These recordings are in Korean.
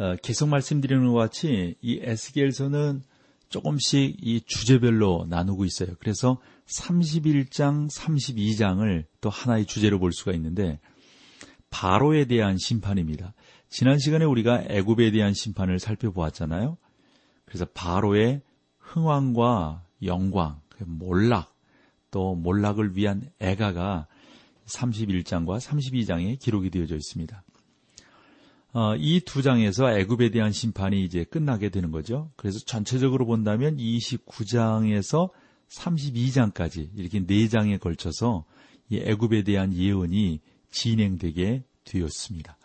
어, 계속 말씀드리는 것 같이 이 에스겔서는 조금씩 이 주제별로 나누고 있어요. 그래서 31장, 32장을 또 하나의 주제로 볼 수가 있는데 바로에 대한 심판입니다. 지난 시간에 우리가 애굽에 대한 심판을 살펴보았잖아요. 그래서 바로의 흥왕과 영광, 그 몰락, 또 몰락을 위한 애가가 31장과 32장에 기록이 되어져 있습니다. 어, 이 두 장에서 애굽에 대한 심판이 이제 끝나게 되는 거죠. 그래서 전체적으로 본다면 29장에서 32장까지 이렇게 네 장에 걸쳐서 이 애굽에 대한 예언이 진행되게 되었습니다.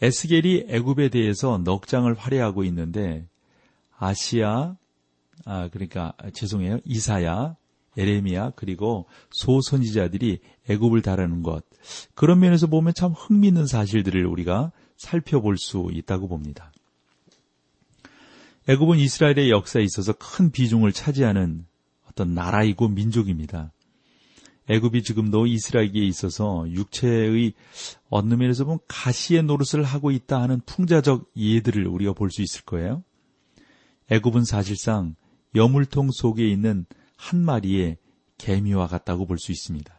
에스겔이 애굽에 대해서 넉 장을 활약하고 있는데 아시아 아 그러니까 죄송해요 이사야 에레미야 그리고 소선지자들이 애굽을 다루는 것 그런 면에서 보면 참 흥미있는 사실들을 우리가 살펴볼 수 있다고 봅니다. 애굽은 이스라엘의 역사에 있어서 큰 비중을 차지하는 어떤 나라이고 민족입니다. 애굽이 지금도 이스라엘에 있어서 육체의 어느 면에서 보면 가시의 노릇을 하고 있다 하는 풍자적 예들을 우리가 볼 수 있을 거예요. 애굽은 사실상 여물통 속에 있는 한 마리의 개미와 같다고 볼 수 있습니다.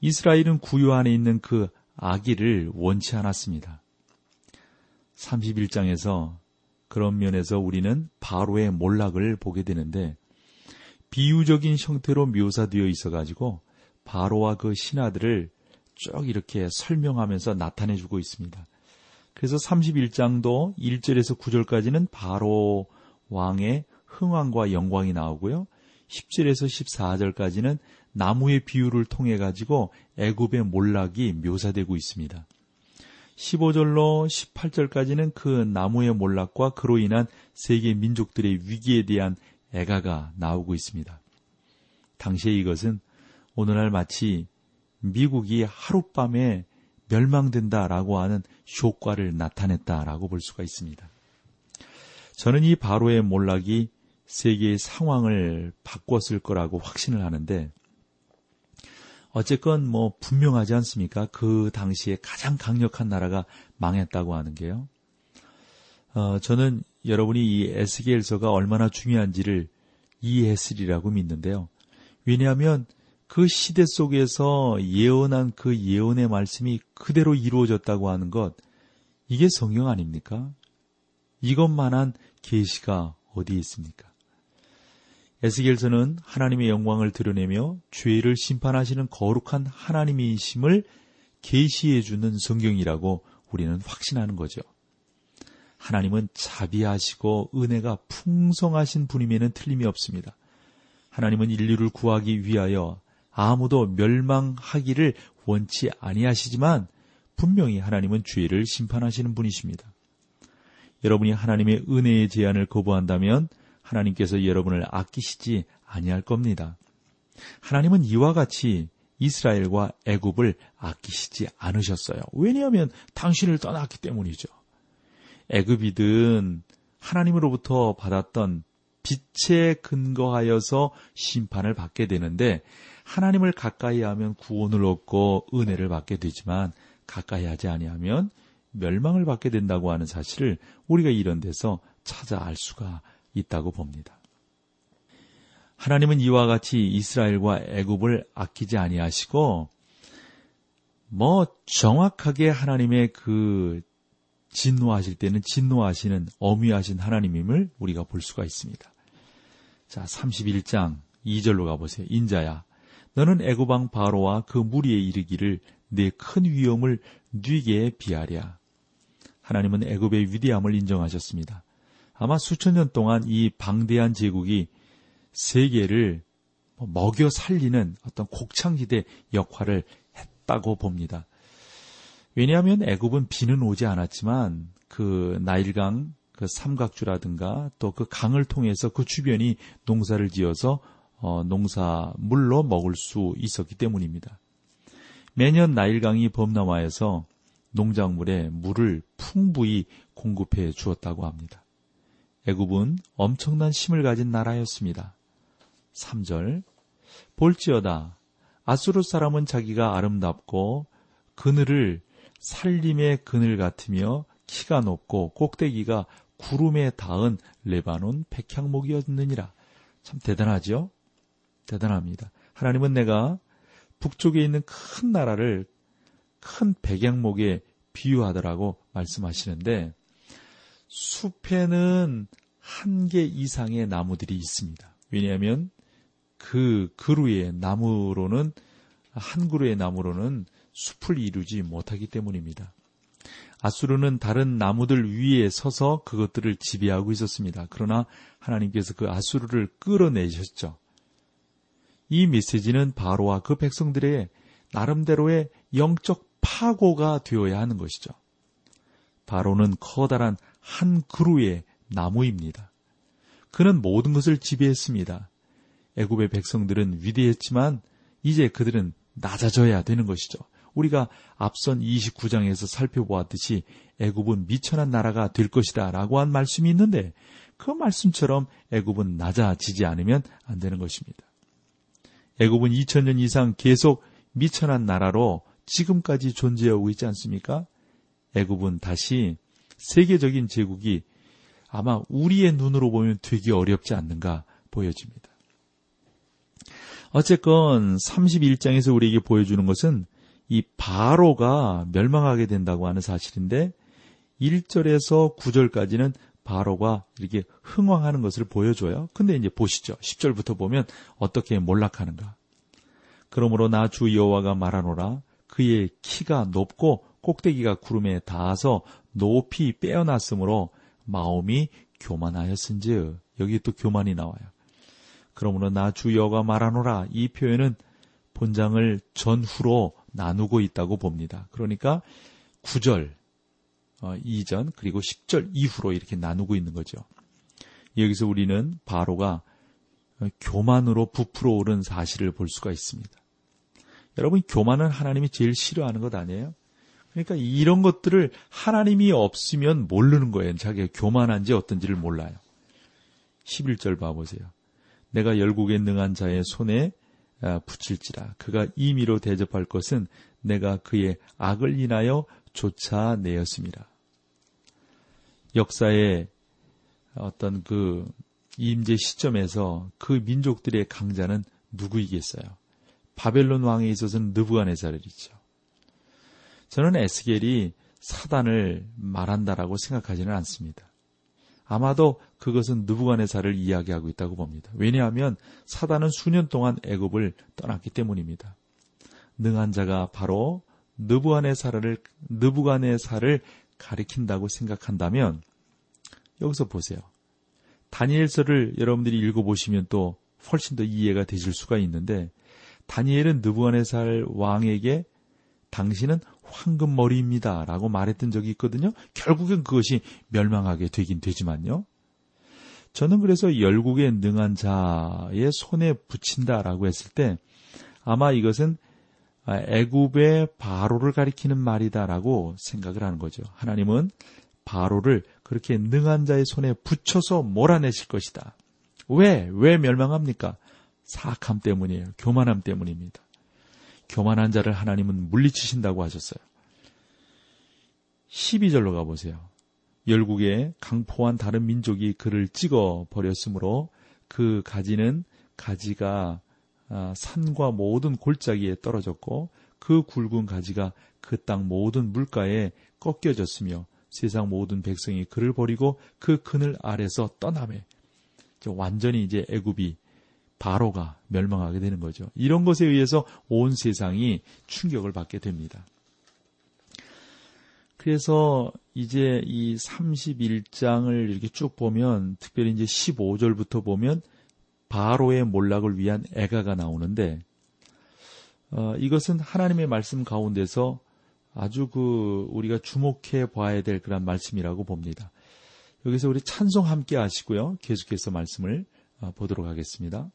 이스라엘은 구유 안에 있는 그 아기를 원치 않았습니다. 31장에서 그런 면에서 우리는 바로의 몰락을 보게 되는데 비유적인 형태로 묘사되어 있어 가지고 바로와 그 신하들을 쭉 이렇게 설명하면서 나타내 주고 있습니다. 그래서 31장도 1절에서 9절까지는 바로 왕의 흥왕과 영광이 나오고요. 10절에서 14절까지는 나무의 비유를 통해 가지고 애굽의 몰락이 묘사되고 있습니다. 15절로 18절까지는 그 나무의 몰락과 그로 인한 세계 민족들의 위기에 대한 애가가 나오고 있습니다. 당시에 이것은 오늘날 마치 미국이 하룻밤에 멸망된다라고 하는 효과를 나타냈다라고 볼 수가 있습니다. 저는 이 바로의 몰락이 세계의 상황을 바꿨을 거라고 확신을 하는데 어쨌건 뭐 분명하지 않습니까? 그 당시에 가장 강력한 나라가 망했다고 하는 게요. 어, 저는 여러분이 이 에스겔서가 얼마나 중요한지를 이해했으리라고 믿는데요. 왜냐하면 그 시대 속에서 예언한 그 예언의 말씀이 그대로 이루어졌다고 하는 것, 이게 성경 아닙니까? 이것만한 계시가 어디에 있습니까? 에스겔서는 하나님의 영광을 드러내며 죄를 심판하시는 거룩한 하나님이심을 계시해 주는 성경이라고 우리는 확신하는 거죠. 하나님은 자비하시고 은혜가 풍성하신 분임에는 틀림이 없습니다. 하나님은 인류를 구하기 위하여 아무도 멸망하기를 원치 아니하시지만 분명히 하나님은 죄를 심판하시는 분이십니다. 여러분이 하나님의 은혜의 제안을 거부한다면 하나님께서 여러분을 아끼시지 아니할 겁니다. 하나님은 이와 같이 이스라엘과 애굽을 아끼시지 않으셨어요. 왜냐하면 당신을 떠났기 때문이죠. 애굽이든 하나님으로부터 받았던 빛에 근거하여서 심판을 받게 되는데 하나님을 가까이 하면 구원을 얻고 은혜를 받게 되지만 가까이 하지 아니하면 멸망을 받게 된다고 하는 사실을 우리가 이런 데서 찾아 알 수가 있다고 봅니다. 하나님은 이와 같이 이스라엘과 애굽을 아끼지 아니하시고 뭐 정확하게 하나님의 그 진노하실 때는 진노하시는 어미하신 하나님임을 우리가 볼 수가 있습니다. 자, 31장 2절로 가보세요. 인자야, 너는 애굽왕 바로와 그 무리에 이르기를 내 큰 위엄을 뉘게 비하랴. 하나님은 애굽의 위대함을 인정하셨습니다. 아마 수천 년 동안 이 방대한 제국이 세계를 뭐 먹여 살리는 어떤 곡창지대 역할을 했다고 봅니다. 왜냐하면 애굽은 비는 오지 않았지만 그 나일강 그 삼각주라든가 또 그 강을 통해서 그 주변이 농사를 지어서 어, 농사물로 먹을 수 있었기 때문입니다. 매년 나일강이 범람하여서 농작물에 물을 풍부히 공급해 주었다고 합니다. 애굽은 엄청난 힘을 가진 나라였습니다. 3절 볼지어다 아수르 사람은 자기가 아름답고 그늘을 살림의 그늘 같으며 키가 높고 꼭대기가 구름에 닿은 레바논 백향목이었느니라. 참 대단하죠? 대단합니다. 하나님은 내가 북쪽에 있는 큰 나라를 큰 백양목에 비유하더라고 말씀하시는데 숲에는 한 개 이상의 나무들이 있습니다. 왜냐하면 그 그루의 나무로는 한 그루의 나무로는 숲을 이루지 못하기 때문입니다. 아수르는 다른 나무들 위에 서서 그것들을 지배하고 있었습니다. 그러나 하나님께서 그 아수르를 끌어내셨죠. 이 메시지는 바로와 그 백성들의 나름대로의 영적 파고가 되어야 하는 것이죠. 바로는 커다란 한 그루의 나무입니다. 그는 모든 것을 지배했습니다. 애굽의 백성들은 위대했지만 이제 그들은 낮아져야 되는 것이죠. 우리가 앞선 29장에서 살펴보았듯이 애굽은 미천한 나라가 될 것이다라고 한 말씀이 있는데 그 말씀처럼 애굽은 낮아지지 않으면 안 되는 것입니다. 애굽은 2000년 이상 계속 미천한 나라로 지금까지 존재하고 있지 않습니까? 애굽은 다시 세계적인 제국이 아마 우리의 눈으로 보면 되게 어렵지 않는가 보여집니다. 어쨌건 31장에서 우리에게 보여주는 것은 이 바로가 멸망하게 된다고 하는 사실인데 1절에서 9절까지는 바로가 이렇게 흥왕하는 것을 보여줘요. 근데 이제 보시죠. 10절부터 보면 어떻게 몰락하는가. 그러므로 나 주 여호와가 말하노라 그의 키가 높고 꼭대기가 구름에 닿아서 높이 빼어났으므로 마음이 교만하였은즉 여기 또 교만이 나와요. 그러므로 나 주 여호가 말하노라 이 표현은 본장을 전후로 나누고 있다고 봅니다. 그러니까 9절 어, 이전 그리고 10절 이후로 이렇게 나누고 있는 거죠. 여기서 우리는 바로가 교만으로 부풀어 오른 사실을 볼 수가 있습니다. 여러분 교만은 하나님이 제일 싫어하는 것 아니에요? 그러니까 이런 것들을 하나님이 없으면 모르는 거예요. 자기가 교만한지 어떤지를 몰라요. 11절 봐보세요. 내가 열국에 능한 자의 손에 아, 붙일지라 그가 임의로 대접할 것은 내가 그의 악을 인하여 쫓아내었습니다. 역사의 어떤 그 임재 시점에서 그 민족들의 강자는 누구이겠어요? 바벨론 왕에 있어서는 느부갓네살이죠. 저는 에스겔이 사단을 말한다라고 생각하지는 않습니다. 아마도 그것은 느부갓네살을 이야기하고 있다고 봅니다. 왜냐하면 사단은 수년 동안 애굽을 떠났기 때문입니다. 능한 자가 바로 느부갓네살을 느부갓네살을 가리킨다고 생각한다면 여기서 보세요. 다니엘서를 여러분들이 읽어보시면 또 훨씬 더 이해가 되실 수가 있는데 다니엘은 느부갓네살 왕에게 당신은 황금머리입니다. 라고 말했던 적이 있거든요. 결국엔 그것이 멸망하게 되긴 되지만요. 저는 그래서 열국에 능한 자의 손에 붙인다라고 했을 때 아마 이것은 애굽의 바로를 가리키는 말이다라고 생각을 하는 거죠. 하나님은 바로를 그렇게 능한 자의 손에 붙여서 몰아내실 것이다. 왜? 왜 멸망합니까? 사악함 때문이에요. 교만함 때문입니다. 교만한 자를 하나님은 물리치신다고 하셨어요. 12절로 가보세요. 열국에 강포한 다른 민족이 그를 찍어 버렸으므로 그 가지는 가지가 아, 산과 모든 골짜기에 떨어졌고 그 굵은 가지가 그 땅 모든 물가에 꺾여졌으며 세상 모든 백성이 그를 버리고 그 그늘 아래서 떠나매 완전히 이제 애굽이 바로가 멸망하게 되는 거죠. 이런 것에 의해서 온 세상이 충격을 받게 됩니다. 그래서 이제 이 31장을 이렇게 쭉 보면 특별히 이제 15절부터 보면 바로의 몰락을 위한 애가가 나오는데 어, 이것은 하나님의 말씀 가운데서 아주 그 우리가 주목해 봐야 될 그런 말씀이라고 봅니다. 여기서 우리 찬송 함께 하시고요. 계속해서 말씀을 아, 보도록 하겠습니다.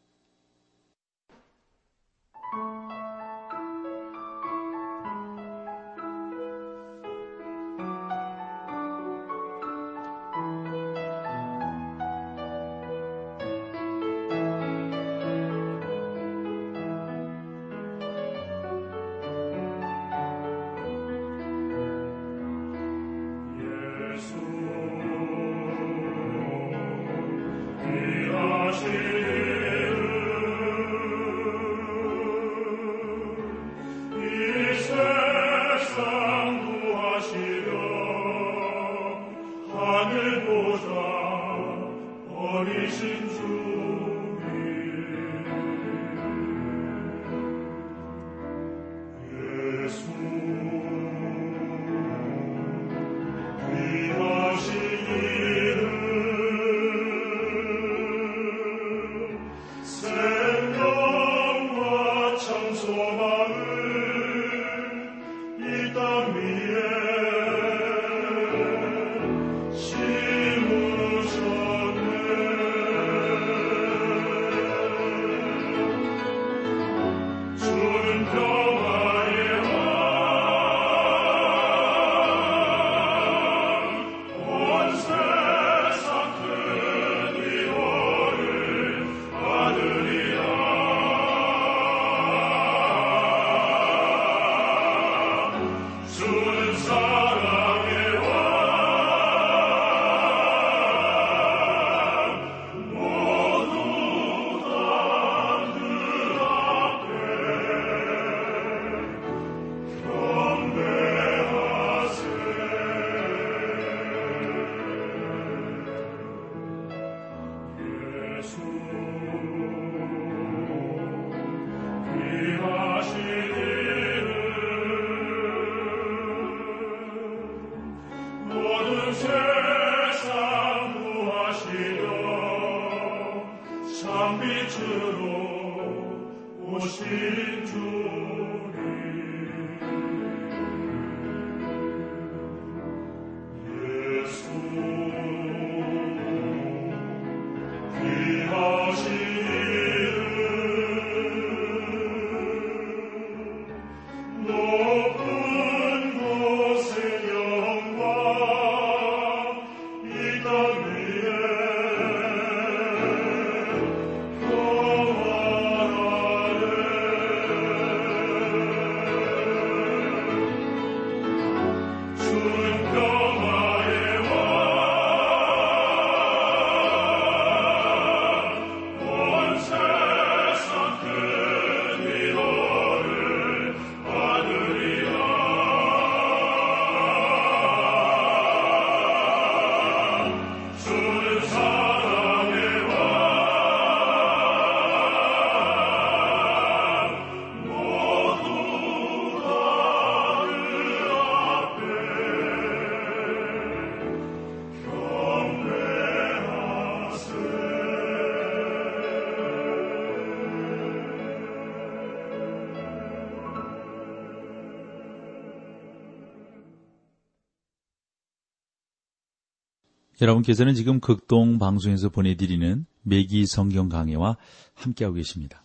여러분께서는 지금 극동 방송에서 보내드리는 매기 성경 강해와 함께하고 계십니다.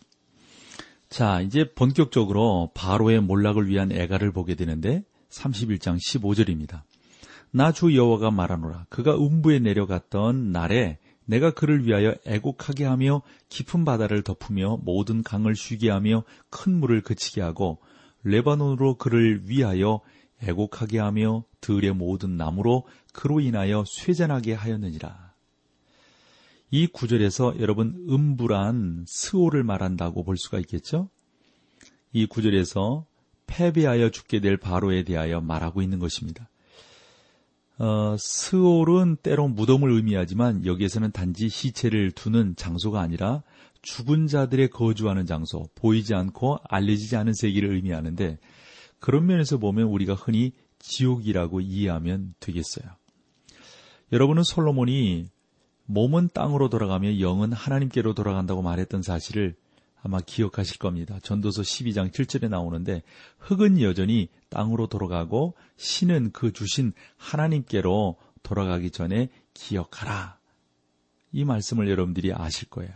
자, 이제 본격적으로 바로의 몰락을 위한 애가를 보게 되는데 31장 15절입니다. 나 주 여호와가 말하노라 그가 음부에 내려갔던 날에 내가 그를 위하여 애곡하게 하며 깊은 바다를 덮으며 모든 강을 쉬게 하며 큰 물을 그치게 하고 레바논으로 그를 위하여 애곡하게 하며 들의 모든 나무로 그로 인하여 쇠잔하게 하였느니라. 이 구절에서 여러분 음부란 스오를 말한다고 볼 수가 있겠죠? 이 구절에서 패배하여 죽게 될 바로에 대하여 말하고 있는 것입니다. 어, 스올은 때로 무덤을 의미하지만 여기에서는 단지 시체를 두는 장소가 아니라 죽은 자들의 거주하는 장소, 보이지 않고 알려지지 않은 세계를 의미하는데 그런 면에서 보면 우리가 흔히 지옥이라고 이해하면 되겠어요. 여러분은 솔로몬이 몸은 땅으로 돌아가며 영은 하나님께로 돌아간다고 말했던 사실을 아마 기억하실 겁니다. 전도서 12장 7절에 나오는데 흙은 여전히 땅으로 돌아가고 신은 그 주신 하나님께로 돌아가기 전에 기억하라. 이 말씀을 여러분들이 아실 거예요.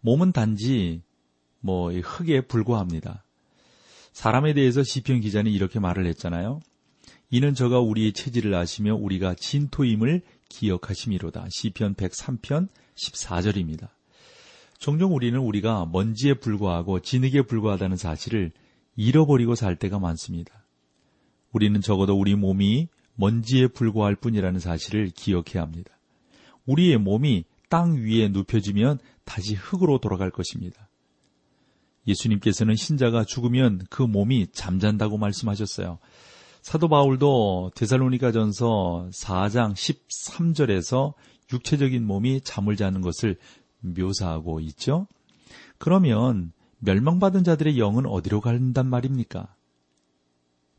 몸은 단지 뭐 흙에 불과합니다. 사람에 대해서 시편 기자는 이렇게 말을 했잖아요. 이는 저가 우리의 체질을 아시며 우리가 진토임을 기억하심이로다. 시편 103편 14절입니다. 종종 우리는 우리가 먼지에 불과하고 진흙에 불과하다는 사실을 잃어버리고 살 때가 많습니다. 우리는 적어도 우리 몸이 먼지에 불과할 뿐이라는 사실을 기억해야 합니다. 우리의 몸이 땅 위에 눕혀지면 다시 흙으로 돌아갈 것입니다. 예수님께서는 신자가 죽으면 그 몸이 잠잔다고 말씀하셨어요. 사도 바울도 데살로니가 전서 4장 13절에서 육체적인 몸이 잠을 자는 것을 묘사하고 있죠. 그러면 멸망받은 자들의 영은 어디로 간단 말입니까?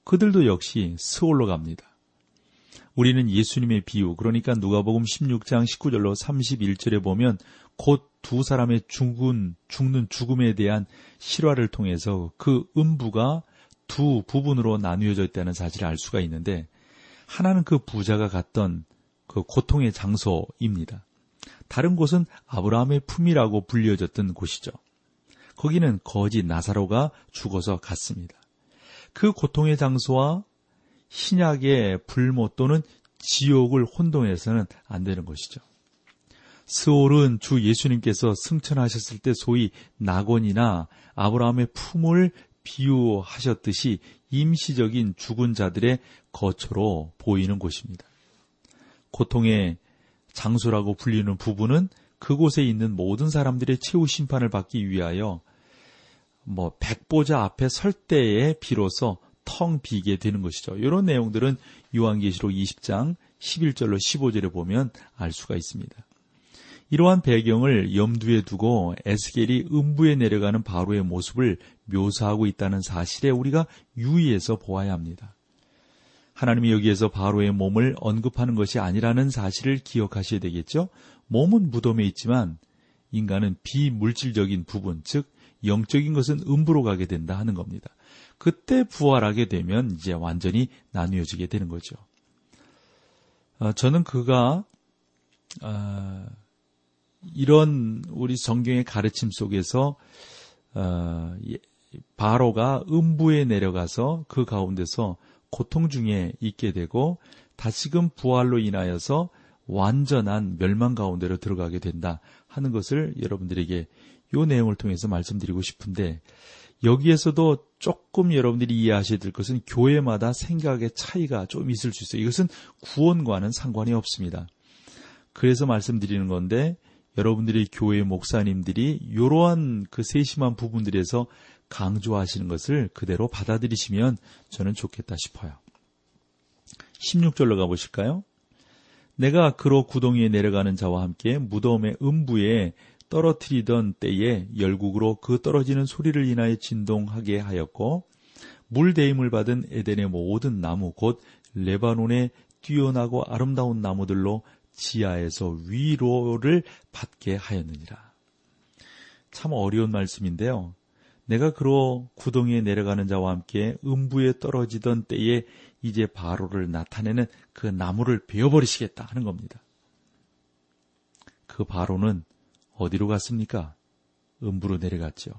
그들도 역시 스올로 갑니다. 우리는 예수님의 비유, 그러니까 누가복음 16장 19절로 31절에 보면 곧 두 사람의 죽은, 죽는 죽음에 대한 실화를 통해서 그 음부가 두 부분으로 나누어져 있다는 사실을 알 수가 있는데 하나는 그 부자가 갔던 그 고통의 장소입니다. 다른 곳은 아브라함의 품이라고 불려졌던 곳이죠. 거기는 거지 나사로가 죽어서 갔습니다. 그 고통의 장소와 신약의 불모 또는 지옥을 혼동해서는 안 되는 것이죠. 스올은 주 예수님께서 승천하셨을 때 소위 낙원이나 아브라함의 품을 비유하셨듯이 임시적인 죽은 자들의 거처로 보이는 곳입니다. 고통의 장소라고 불리는 부분은 그곳에 있는 모든 사람들의 최후 심판을 받기 위하여 뭐 백보자 앞에 설 때에 비로소 텅 비게 되는 것이죠. 이런 내용들은 요한계시록 20장 11절로 15절에 보면 알 수가 있습니다. 이러한 배경을 염두에 두고 에스겔이 음부에 내려가는 바로의 모습을 묘사하고 있다는 사실에 우리가 유의해서 보아야 합니다. 하나님이 여기에서 바로의 몸을 언급하는 것이 아니라는 사실을 기억하셔야 되겠죠? 몸은 무덤에 있지만 인간은 비물질적인 부분, 즉 영적인 것은 음부로 가게 된다 하는 겁니다. 그때 부활하게 되면 이제 완전히 나뉘어지게 되는 거죠. 어, 저는 그가 어, 이런 우리 성경의 가르침 속에서 어, 바로가 음부에 내려가서 그 가운데서 고통 중에 있게 되고 다시금 부활로 인하여서 완전한 멸망 가운데로 들어가게 된다 하는 것을 여러분들에게 이 내용을 통해서 말씀드리고 싶은데 여기에서도 조금 여러분들이 이해하셔야 될 것은 교회마다 생각의 차이가 좀 있을 수 있어요. 이것은 구원과는 상관이 없습니다. 그래서 말씀드리는 건데 여러분들이 교회 목사님들이 이러한 그 세심한 부분들에서 강조하시는 것을 그대로 받아들이시면 저는 좋겠다 싶어요. 16절로 가보실까요? 내가 그로 구덩이에 내려가는 자와 함께 무덤의 음부에 떨어뜨리던 때에 열국으로 그 떨어지는 소리를 인하여 진동하게 하였고 물대임을 받은 에덴의 모든 나무 곧 레바논의 뛰어나고 아름다운 나무들로 지하에서 위로를 받게 하였느니라. 참 어려운 말씀인데요. 내가 그로 구덩이에 내려가는 자와 함께 음부에 떨어지던 때에 이제 바로를 나타내는 그 나무를 베어버리시겠다 하는 겁니다. 그 바로는 어디로 갔습니까? 음부로 내려갔죠.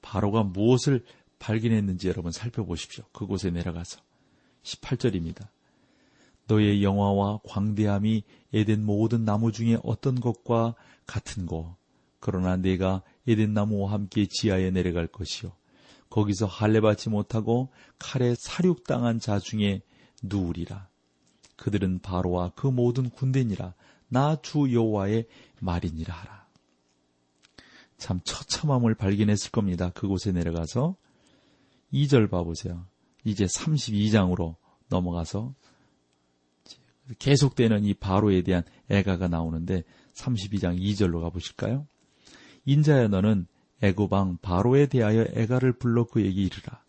바로가 무엇을 발견했는지 여러분 살펴보십시오. 그곳에 내려가서. 18절입니다. 너의 영화와 광대함이 에덴 모든 나무 중에 어떤 것과 같은 거. 그러나 내가 에덴 나무와 함께 지하에 내려갈 것이요. 거기서 할례 받지 못하고 칼에 사륙당한 자 중에 누우리라. 그들은 바로와 그 모든 군대니라. 나 주 여호와의 말이니라 하라. 참 처참함을 발견했을 겁니다. 그곳에 내려가서 2절 봐보세요. 이제 32장으로 넘어가서 계속되는 이 바로에 대한 애가가 나오는데 32장 2절로 가보실까요? 인자야 너는 애굽왕 바로에 대하여 애가를 불러 그에게 이르라.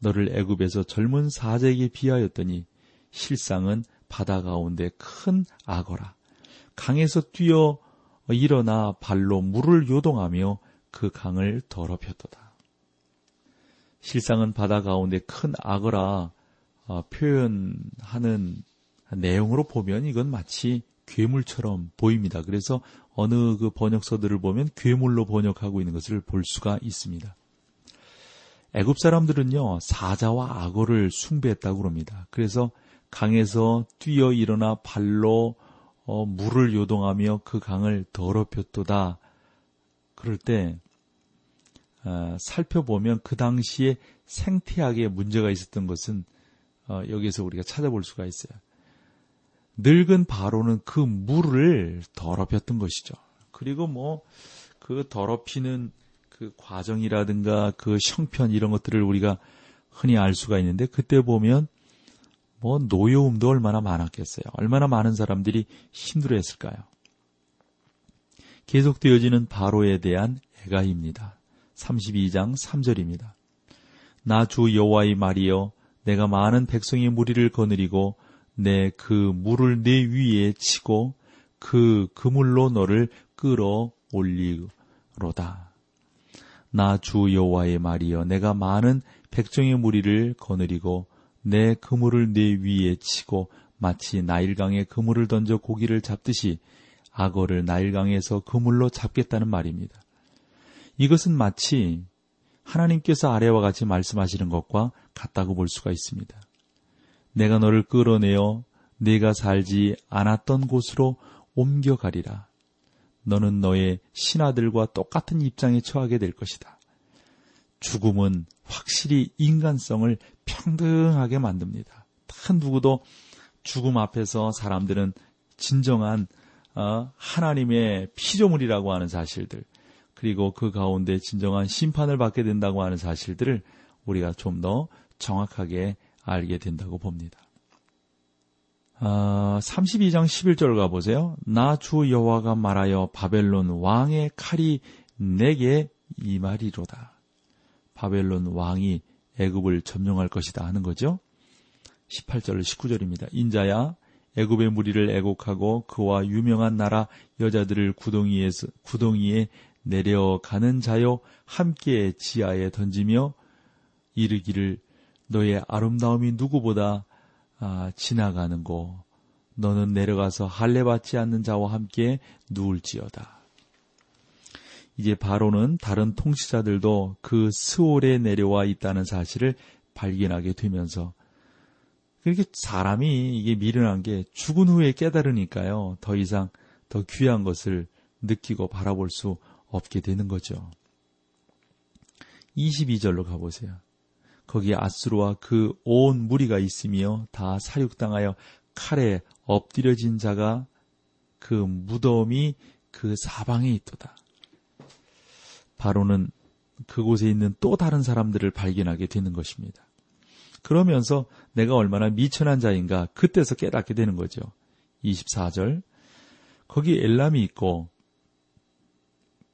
너를 애굽에서 젊은 사자에게 비하였더니 실상은 바다 가운데 큰 악어라. 강에서 뛰어 일어나 발로 물을 요동하며 그 강을 더럽혔도다. 실상은 바다 가운데 큰 악어라 어, 표현하는 내용으로 보면 이건 마치 괴물처럼 보입니다. 그래서 어느 그 번역서들을 보면 괴물로 번역하고 있는 것을 볼 수가 있습니다. 애굽 사람들은요 사자와 악어를 숭배했다고 그럽니다. 그래서 강에서 뛰어 일어나 발로 어, 물을 요동하며 그 강을 더럽혔도다. 그럴 때 어, 살펴보면 그 당시에 생태학에 문제가 있었던 것은 어, 여기에서 우리가 찾아볼 수가 있어요. 늙은 바로는 그 물을 더럽혔던 것이죠. 그리고 뭐 그 더럽히는 그 과정이라든가 그 형편 이런 것들을 우리가 흔히 알 수가 있는데 그때 보면 뭐 노여움도 얼마나 많았겠어요. 얼마나 많은 사람들이 힘들어했을까요? 계속되어지는 바로에 대한 애가입니다. 32장 3절입니다. 나 주 여호와의 말이여 내가 많은 백성의 무리를 거느리고 내 그 물을 내 위에 치고 그 그물로 너를 끌어 올리로다. 나 주 여호와의 말이여 내가 많은 백정의 무리를 거느리고 내 그물을 내 위에 치고 마치 나일강에 그물을 던져 고기를 잡듯이 악어를 나일강에서 그물로 잡겠다는 말입니다. 이것은 마치 하나님께서 아래와 같이 말씀하시는 것과 같다고 볼 수가 있습니다. 내가 너를 끌어내어 내가 살지 않았던 곳으로 옮겨가리라. 너는 너의 신하들과 똑같은 입장에 처하게 될 것이다. 죽음은 확실히 인간성을 평등하게 만듭니다. 단 누구도 죽음 앞에서 사람들은 진정한 어, 하나님의 피조물이라고 하는 사실들, 그리고 그 가운데 진정한 심판을 받게 된다고 하는 사실들을 우리가 좀 더 정확하게 알게 된다고 봅니다. 아, 32장 11절 가보세요. 나 주 여호와가 말하여 바벨론 왕의 칼이 내게 이 말이로다. 바벨론 왕이 애굽을 점령할 것이다 하는 거죠. 18절 19절입니다. 인자야 애굽의 무리를 애곡하고 그와 유명한 나라 여자들을 구덩이에서 구덩이에 내려가는 자요 함께 지하에 던지며 이르기를 너의 아름다움이 누구보다 아, 지나가는 고 너는 내려가서 할례 받지 않는 자와 함께 누울지어다. 이제 바로는 다른 통치자들도 그 스올에 내려와 있다는 사실을 발견하게 되면서 그렇게 사람이 이게 미련한 게 죽은 후에 깨달으니까요. 더 이상 더 귀한 것을 느끼고 바라볼 수 없게 되는 거죠. 22절로 가보세요. 거기에 아수르와 그 온 무리가 있으며 다 사육당하여 칼에 엎드려진 자가 그 무덤이 그 사방에 있도다. 바로는 그곳에 있는 또 다른 사람들을 발견하게 되는 것입니다. 그러면서 내가 얼마나 미천한 자인가 그때서 깨닫게 되는 거죠. 24절. 거기 엘람이 있고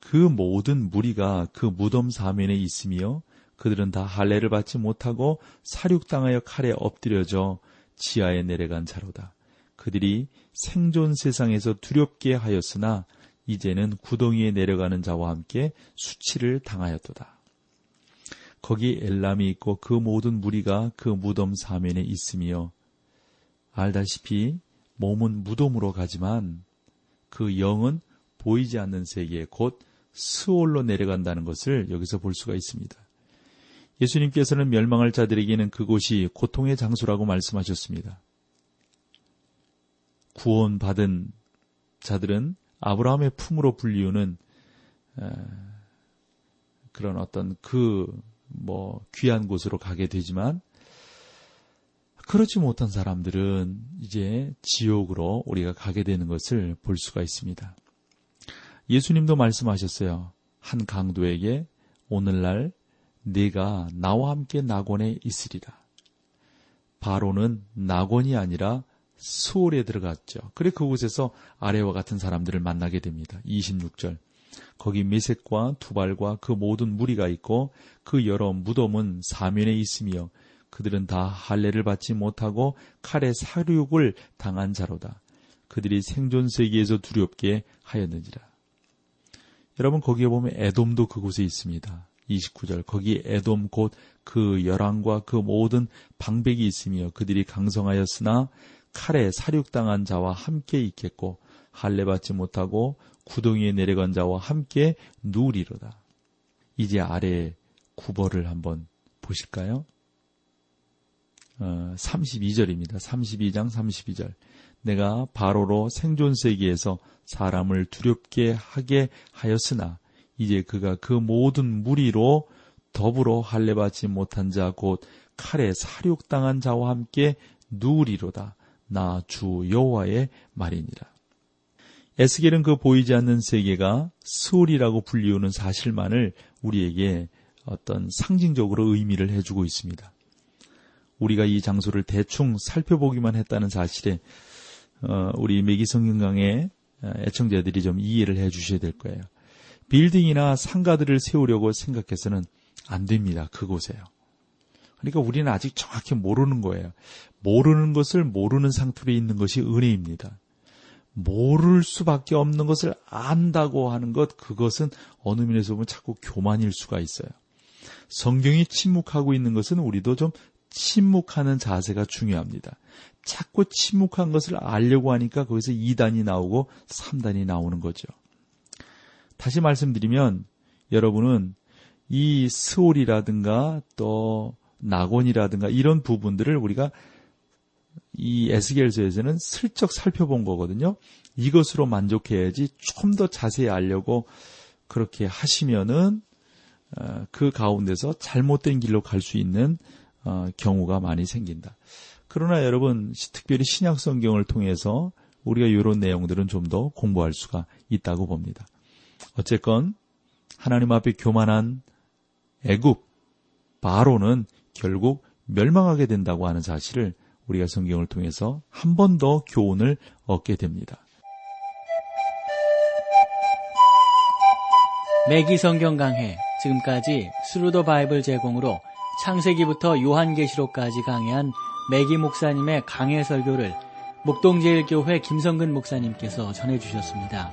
그 모든 무리가 그 무덤 사면에 있으며 그들은 다 할례를 받지 못하고 사륙당하여 칼에 엎드려져 지하에 내려간 자로다. 그들이 생존 세상에서 두렵게 하였으나 이제는 구덩이에 내려가는 자와 함께 수치를 당하였도다. 거기 엘람이 있고 그 모든 무리가 그 무덤 사면에 있으며 알다시피 몸은 무덤으로 가지만 그 영은 보이지 않는 세계 곧 스올로 내려간다는 것을 여기서 볼 수가 있습니다. 예수님께서는 멸망할 자들에게는 그곳이 고통의 장소라고 말씀하셨습니다. 구원받은 자들은 아브라함의 품으로 불리우는 그런 어떤 그 뭐 귀한 곳으로 가게 되지만 그렇지 못한 사람들은 이제 지옥으로 우리가 가게 되는 것을 볼 수가 있습니다. 예수님도 말씀하셨어요. 한 강도에게 오늘날 네가 나와 함께 낙원에 있으리라. 바로는 낙원이 아니라 수월에 들어갔죠. 그래 그곳에서 아래와 같은 사람들을 만나게 됩니다. 26절. 거기 메색과 두발과 그 모든 무리가 있고 그 여러 무덤은 사면에 있으며 그들은 다 할례를 받지 못하고 칼에 사륙을 당한 자로다. 그들이 생존 세계에서 두렵게 하였는지라. 여러분 거기에 보면 에돔도 그곳에 있습니다. 29절 거기 에돔 곧 그 열왕과 그 모든 방백이 있으며 그들이 강성하였으나 칼에 사륙당한 자와 함께 있겠고 할례 받지 못하고 구덩이에 내려간 자와 함께 누리로다. 이제 아래 구벌을 한번 보실까요? 어, 32절입니다. 32장 32절. 내가 바로로 생존 세계에서 사람을 두렵게 하게 하였으나 이제 그가 그 모든 무리로 더불어 할례 받지 못한 자 곧 칼에 사륙당한 자와 함께 누리로다. 나 주 여호와의 말이니라. 에스겔은 그 보이지 않는 세계가 스올이라고 불리우는 사실만을 우리에게 어떤 상징적으로 의미를 해주고 있습니다. 우리가 이 장소를 대충 살펴보기만 했다는 사실에 어, 우리 매기성경강의 애청자들이 좀 이해를 해 주셔야 될 거예요. 빌딩이나 상가들을 세우려고 생각해서는 안 됩니다. 그곳에요. 그러니까 우리는 아직 정확히 모르는 거예요. 모르는 것을 모르는 상태로 있는 것이 은혜입니다. 모를 수밖에 없는 것을 안다고 하는 것, 그것은 어느 면에서 보면 자꾸 교만일 수가 있어요. 성경이 침묵하고 있는 것은 우리도 좀 침묵하는 자세가 중요합니다. 자꾸 침묵한 것을 알려고 하니까 거기서 2단이 나오고 3단이 나오는 거죠. 다시 말씀드리면 여러분은 이 스올이라든가 또 낙원이라든가 이런 부분들을 우리가 이 에스겔서에서는 슬쩍 살펴본 거거든요. 이것으로 만족해야지 좀 더 자세히 알려고 그렇게 하시면은 어, 그 가운데서 잘못된 길로 갈 수 있는 어, 경우가 많이 생긴다. 그러나 여러분 특별히 신약 성경을 통해서 우리가 이런 내용들은 좀 더 공부할 수가 있다고 봅니다. 어쨌건 하나님 앞에 교만한 애굽 바로는 결국 멸망하게 된다고 하는 사실을 우리가 성경을 통해서 한 번 더 교훈을 얻게 됩니다. 맥기 성경 강해 지금까지 Thru the Bible 제공으로 창세기부터 요한계시록까지 강해한 맥기 목사님의 강해 설교를 목동제일교회 김성근 목사님께서 전해주셨습니다.